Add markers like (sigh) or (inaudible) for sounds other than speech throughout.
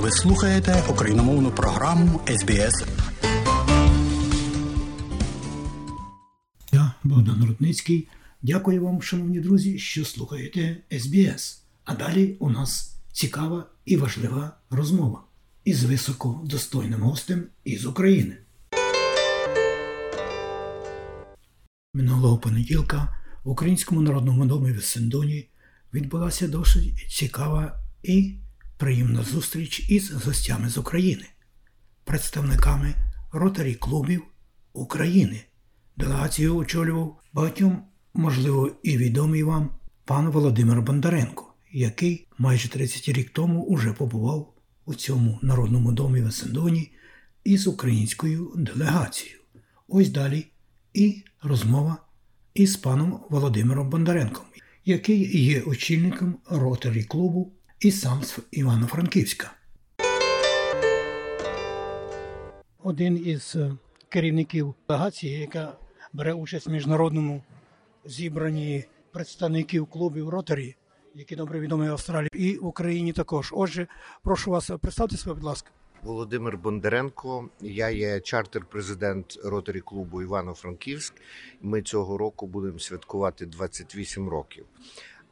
Ви слухаєте україномовну програму СБС. Я Богдан Рудницький. Дякую вам, шановні друзі, що слухаєте СБС. А далі у нас цікава і важлива розмова із високодостойним гостем із України. Минулого понеділка в Українському народному домі в Сендоні відбулася досить цікава і приємна зустріч із гостями з України, представниками ротарі клубів України. Делегацію очолював багатьом, можливо, і відомий вам пан Володимир Бондаренко, який майже 30 рік тому уже побував у цьому народному домі в Есендоні із українською делегацією. Ось далі і розмова із паном Володимиром Бондаренком, який є очільником ротарі клубу і сам з Івано-Франківська. Один із е, керівників делегації, яка бере участь в міжнародному зібранні представників клубів ротарі, які добре відомі в Австралії і в Україні також. Отже, прошу вас представте себе, будь ласка. Володимир Бондаренко, я є чартер-президент ротарі клубу Івано-Франківськ. Ми цього року будемо святкувати 28 років.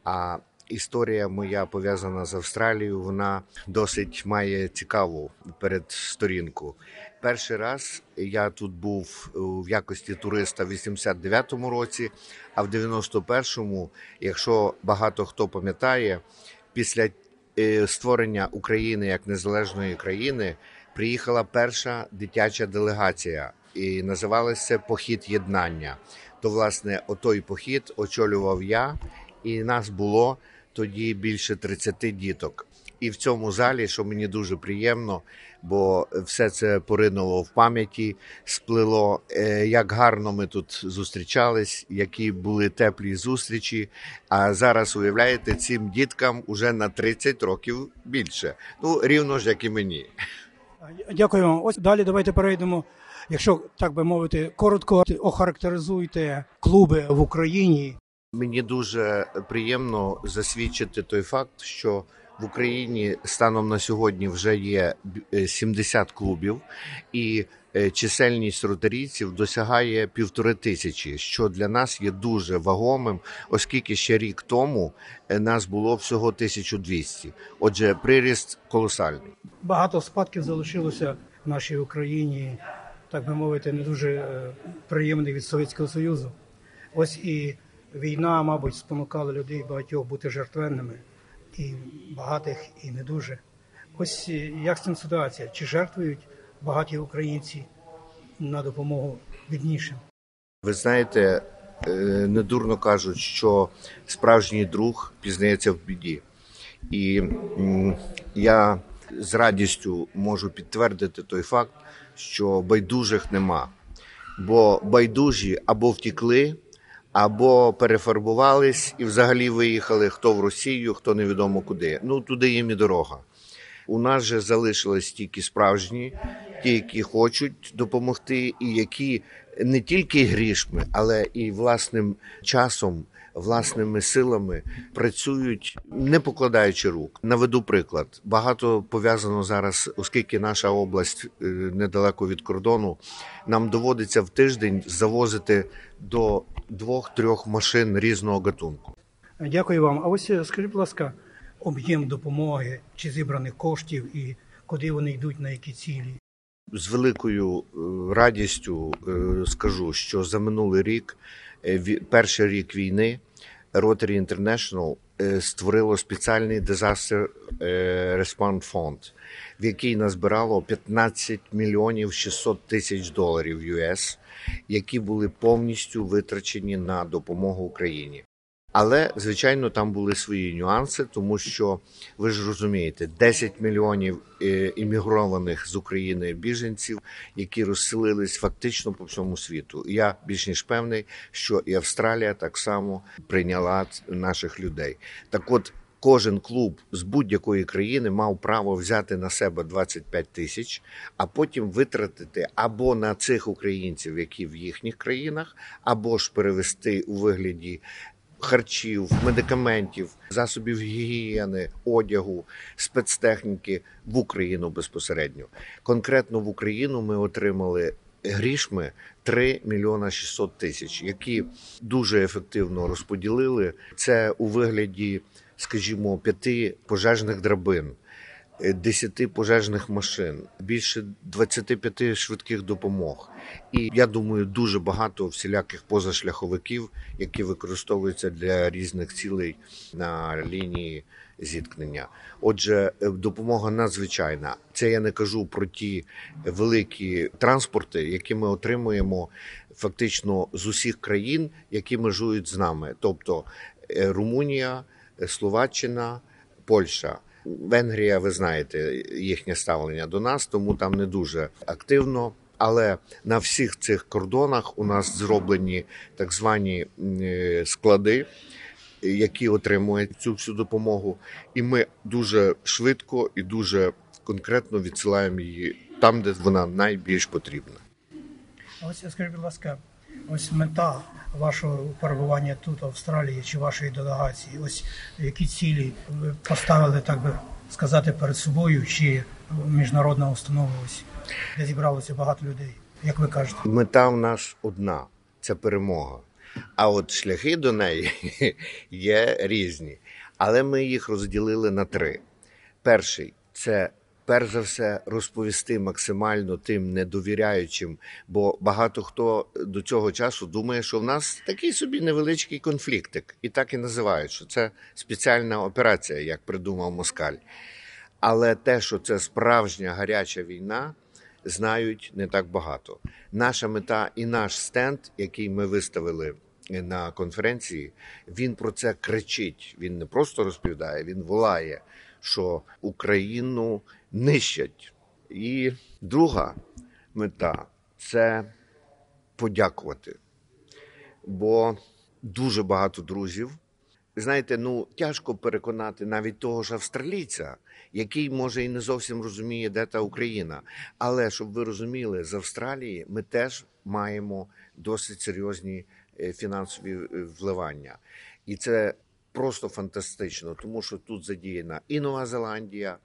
А історія моя пов'язана з Австралією. Вона досить має цікаву передсторінку. Перший раз я тут був в якості туриста в 89-му році, а в 91-му, якщо багато хто пам'ятає, після е, створення України як незалежної країни приїхала перша дитяча делегація, і називалася Похід єднання. То, власне, отой похід очолював я, і нас було тоді більше 30 діток. І в цьому залі, що мені дуже приємно, бо все це поринуло в пам'яті, сплило, е, як гарно ми тут зустрічались, які були теплі зустрічі. А зараз уявляєте, цим діткам уже на 30 років більше. Ну рівно ж як і мені. Дякую вам. Ось далі давайте перейдемо. Якщо так би мовити, коротко охарактеризуйте клуби в Україні. Мені дуже приємно засвідчити той факт, що в Україні станом на сьогодні вже є е, 70 клубів, і е, чисельність ротарійців досягає півтори тисячі, що для нас є дуже вагомим, оскільки ще рік тому е, нас було всього 1200. Отже, приріст колосальний. Багато спадків залишилося в нашій Україні, так би мовити, не дуже е, приємних від Совєтського Союзу. Ось і війна, мабуть, спонукала людей багатьох бути жертвенними, і багатих, і не дуже. Ось е, як з цим ситуація? Чи жертвують багаті українці на допомогу біднішим? Ви знаєте, е, недурно кажуть, що справжній друг пізнається в біді. І я з радістю можу підтвердити той факт, що байдужих нема. Бо байдужі або втікли, або перефарбувались і взагалі виїхали хто в Росію, хто невідомо куди. Ну туди їм і дорога. У нас же залишились тільки справжні, ті, які хочуть допомогти, і які не тільки грішми, але і власним часом, власними силами працюють, не покладаючи рук. Наведу приклад. Багато пов'язано зараз, оскільки наша область е, недалеко від кордону, нам доводиться в тиждень завозити до двох-трьох машин різного гатунку. Дякую вам. А ось е, скажіть, будь ласка, об'єм допомоги чи зібраних коштів і куди вони йдуть, на які цілі? З великою е, радістю скажу, що за минулий рік, перший рік війни, Rotary International е, створило спеціальний Disaster Response Fund, в який назбирало 15 мільйонів 600 тисяч доларів US, які були повністю витрачені на допомогу Україні. Але звичайно там були свої нюанси, тому що ви ж розумієте, 10 мільйонів е, іммігрованих з України біженців, які розселились фактично по всьому світу. Я більш ніж певний, що і Австралія так само прийняла наших людей. Так, от кожен клуб з будь-якої країни мав право взяти на себе 25 тисяч, а потім витратити або на цих українців, які в їхніх країнах, або ж перевести у вигляді харчів, медикаментів, засобів гігієни, одягу, спецтехніки в Україну безпосередньо. Конкретно в Україну ми отримали грішми 3 мільйона 600 тисяч, які дуже ефективно розподілили. Це у вигляді, скажімо, п'яти пожежних драбин. 10 пожежних машин, більше 25 швидких допомог, і я думаю, дуже багато всіляких позашляховиків, які використовуються для різних цілей на лінії зіткнення. Отже, допомога надзвичайна. Це я не кажу про ті великі транспорти, які ми отримуємо фактично з усіх країн, які межують з нами, тобто е, Румунія, Словаччина, Польща. Венгрія, ви знаєте, їхнє ставлення до нас, тому там не дуже активно. Але на всіх цих кордонах у нас зроблені так звані е, склади, які отримують цю всю допомогу, і ми дуже швидко і дуже конкретно відсилаємо її там, де вона найбільш потрібна. Ось скажіть, будь ласка, ось мета вашого перебування тут, в Австралії чи вашої делегації? Ось які цілі ви поставили, так би сказати, перед собою, чи міжнародна установа, ось де зібралося багато людей, як ви кажете? Мета в нас одна це перемога. А от шляхи до неї (laughs) є різні. Але ми їх розділили на три: перший це перш за все розповісти максимально тим недовіряючим, бо багато хто до цього часу думає, що в нас такий собі невеличкий конфліктик, і так і називають, що це спеціальна операція, як придумав Москаль. Але те, що це справжня гаряча війна, знають не так багато. Наша мета і наш стенд, який ми виставили на конференції, він про це кричить. Він не просто розповідає, він волає, що Україну нищать. І друга мета це подякувати. Бо дуже багато друзів. Знаєте, ну тяжко переконати навіть того ж австралійця, який може і не зовсім розуміє, де та Україна. Але щоб ви розуміли, з Австралії ми теж маємо досить серйозні фінансові вливання, і це просто фантастично, тому що тут задіяна і Нова Зеландія,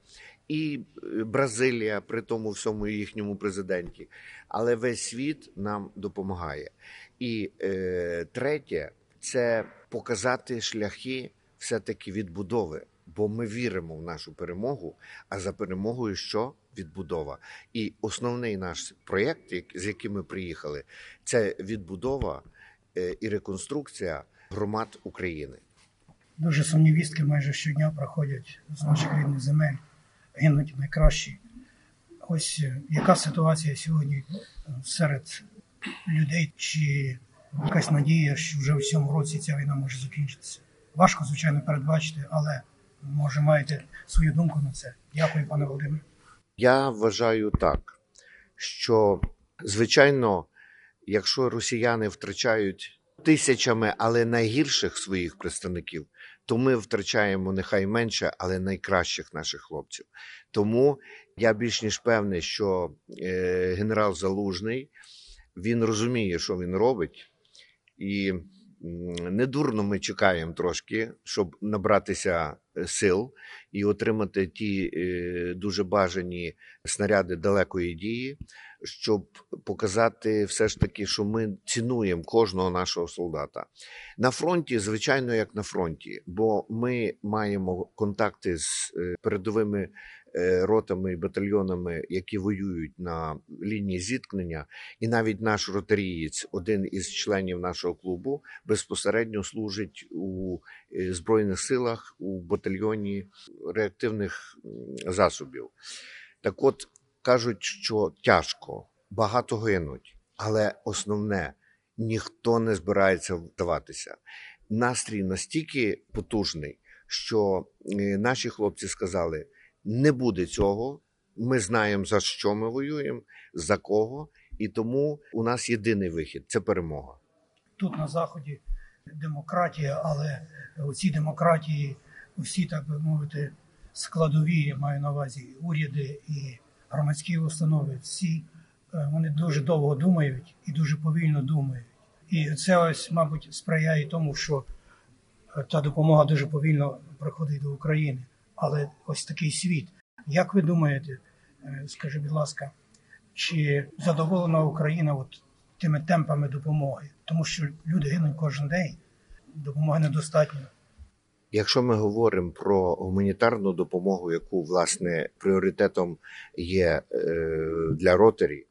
і Бразилія, при тому всьому їхньому президенті. Але весь світ нам допомагає. І е, третє це показати шляхи все-таки відбудови, бо ми віримо в нашу перемогу. А за перемогою що? Відбудова. І основний наш проєкт, з яким ми приїхали, це відбудова і реконструкція громад України. Дуже сумні вістки майже щодня проходять з наших рідних земель, гинуть найкращі. Ось яка ситуація сьогодні серед людей? Чи якась надія, що вже в цьому році ця війна може закінчитися? Важко, звичайно, передбачити, але може маєте свою думку на це. Дякую, пане Володимире. Я вважаю так, що звичайно, якщо росіяни втрачають тисячами, але найгірших своїх представників, то ми втрачаємо нехай менше, але найкращих наших хлопців. Тому я більш ніж певний, що е, генерал Залужний він розуміє, що він робить, і недурно ми чекаємо трошки, щоб набратися сил і отримати ті е, дуже бажані снаряди далекої дії, щоб показати все ж таки, що ми цінуємо кожного нашого солдата на фронті, звичайно, як на фронті, бо ми маємо контакти з е, передовими. Е, ротами і батальйонами, які воюють на лінії зіткнення, і навіть наш ротарієць, один із членів нашого клубу, безпосередньо служить у збройних силах у батальйоні реактивних засобів. Так, от кажуть, що тяжко, багато гинуть, але основне ніхто не збирається вдаватися. Настрій настільки потужний, що наші хлопці сказали: не буде цього. Ми знаємо, за що ми воюємо, за кого, і тому у нас єдиний вихід це перемога. Тут на заході демократія, але у цій демократії всі, так би мовити, складові я маю на увазі уряди і громадські установи. Всі вони дуже довго думають і дуже повільно думають. І це ось, мабуть, сприяє тому, що та допомога дуже повільно приходить до України. Але ось такий світ. Як ви думаєте, е, скажіть, будь ласка, чи задоволена Україна от тими темпами допомоги? Тому що люди гинуть кожен день, допомоги недостатньо. Якщо ми говоримо про гуманітарну допомогу, яку власне пріоритетом є е, для ротарі,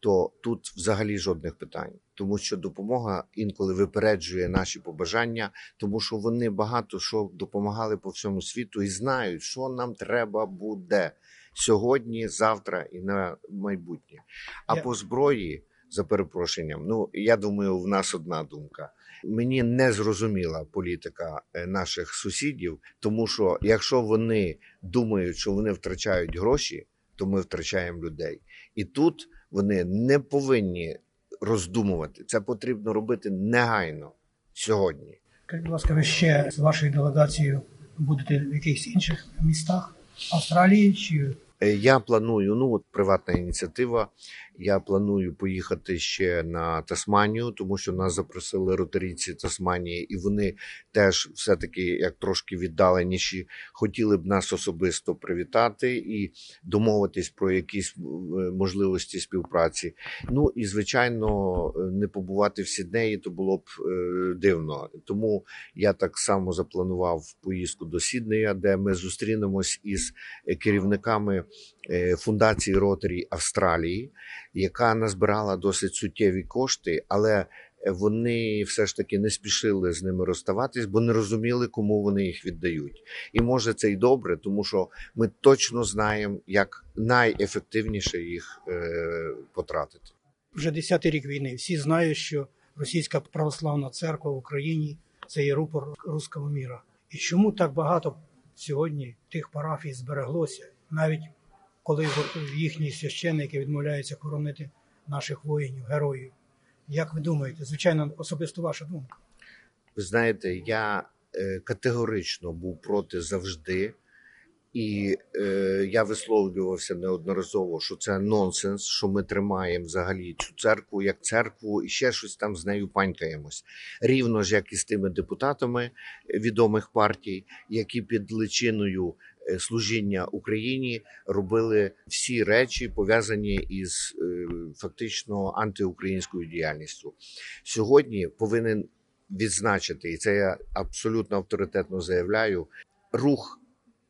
то тут взагалі жодних питань, тому що допомога інколи випереджує наші побажання, тому що вони багато що допомагали по всьому світу і знають, що нам треба буде сьогодні, завтра і на майбутнє. А по зброї, за перепрошенням, ну я думаю, в нас одна думка. Мені не зрозуміла політика е, наших сусідів, тому що якщо вони думають, що вони втрачають гроші, то ми втрачаємо людей. І тут вони не повинні роздумувати. Це потрібно робити негайно сьогодні. Скажіть, будь ласка, ви ще з вашою делегацією будете в якихось інших містах Австралії чи Я планую, ну от приватна ініціатива. Я планую поїхати ще на Тасманію, тому що нас запросили ротарійці Тасманії, і вони теж все-таки як трошки віддаленіші, хотіли б нас особисто привітати і домовитись про якісь е, можливості співпраці. Ну і звичайно, е, не побувати в Сіднеї, то було б е, дивно. Тому я так само запланував поїздку до Сіднея, де ми зустрінемось із е, керівниками е, фундації Ротарі Австралії, яка назбирала досить суттєві кошти, але е, вони все ж таки не спішили з ними розставатись, бо не розуміли, кому вони їх віддають. І може це й добре, тому що ми точно знаємо, як найефективніше їх е, потратити. вже 10-й рік війни. Всі знають, що Російська православна церква в Україні це є рупор руського міра. І чому так багато сьогодні тих парафій збереглося, навіть коли їхні священники відмовляються хоронити наших воїнів, героїв? Як ви думаєте? Звичайно, особисто ваша думка. Ви знаєте, я е, категорично був проти завжди, і е, я висловлювався неодноразово, що це нонсенс, що ми тримаємо взагалі цю церкву як церкву і ще щось там з нею панькаємось. Рівно ж як і з тими депутатами відомих партій, які під личиною служіння Україні робили всі речі пов'язані із е, фактично антиукраїнською діяльністю. Сьогодні повинен відзначити, і це я абсолютно авторитетно заявляю, рух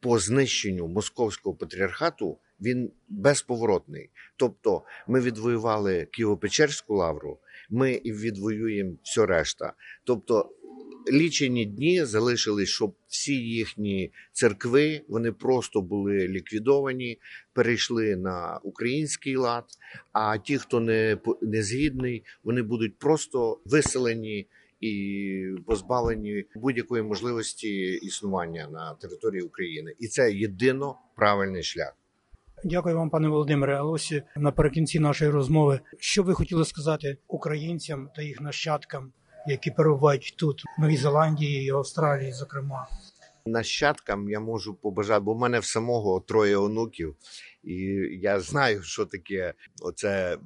по знищенню московського патріархату він безповоротний. Тобто, ми відвоювали Києво-Печерську лавру, ми і відвоюємо все решта. Тобто, лічені дні залишились, щоб всі їхні церкви вони просто були ліквідовані, перейшли на український лад. А ті, хто не, не згідний, вони будуть просто виселені і позбавлені будь-якої можливості існування на території України. І це єдино правильний шлях. Дякую вам, пане Володимире. А ось наприкінці нашої розмови, що ви хотіли сказати українцям та їх нащадкам, які перебувають тут, в Новій Зеландії і Австралії, зокрема. Нащадкам я можу побажати, бо в мене в самого троє онуків, і я знаю, що таке. Оце е,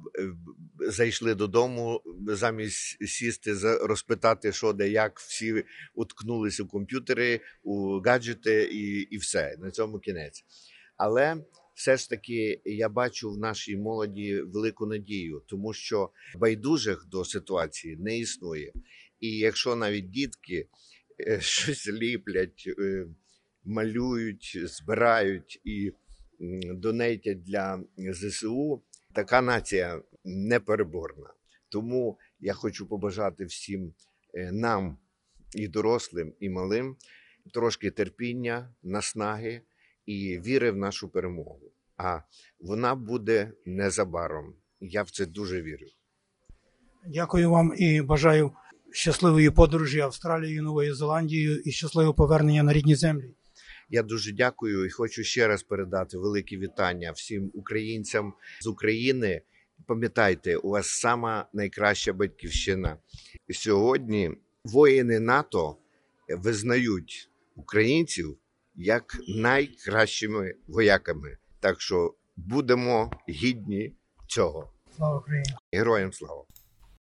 зайшли додому замість сісти, розпитати, що де як всі уткнулися у комп'ютери, у гаджети, і, і все. На цьому кінець. Але все ж таки я бачу в нашій молоді велику надію, тому що байдужих до ситуації не існує. І якщо навіть дітки е, (laughs) щось ліплять, е, малюють, збирають і донейтять для ЗСУ, така нація непереборна. Тому я хочу побажати всім е, нам, і дорослим, і малим, трошки терпіння, наснаги і віри в нашу перемогу. А вона буде незабаром. Я в це дуже вірю. Дякую вам і бажаю щасливої подорожі Австралією, Новою Зеландією і щасливого повернення на рідні землі. Я дуже дякую і хочу ще раз передати великі вітання всім українцям з України. Пам'ятайте, у вас сама найкраща батьківщина. Сьогодні воїни НАТО визнають українців як найкращими вояками. Так що будемо гідні цього. Слава Україні! Героям слава!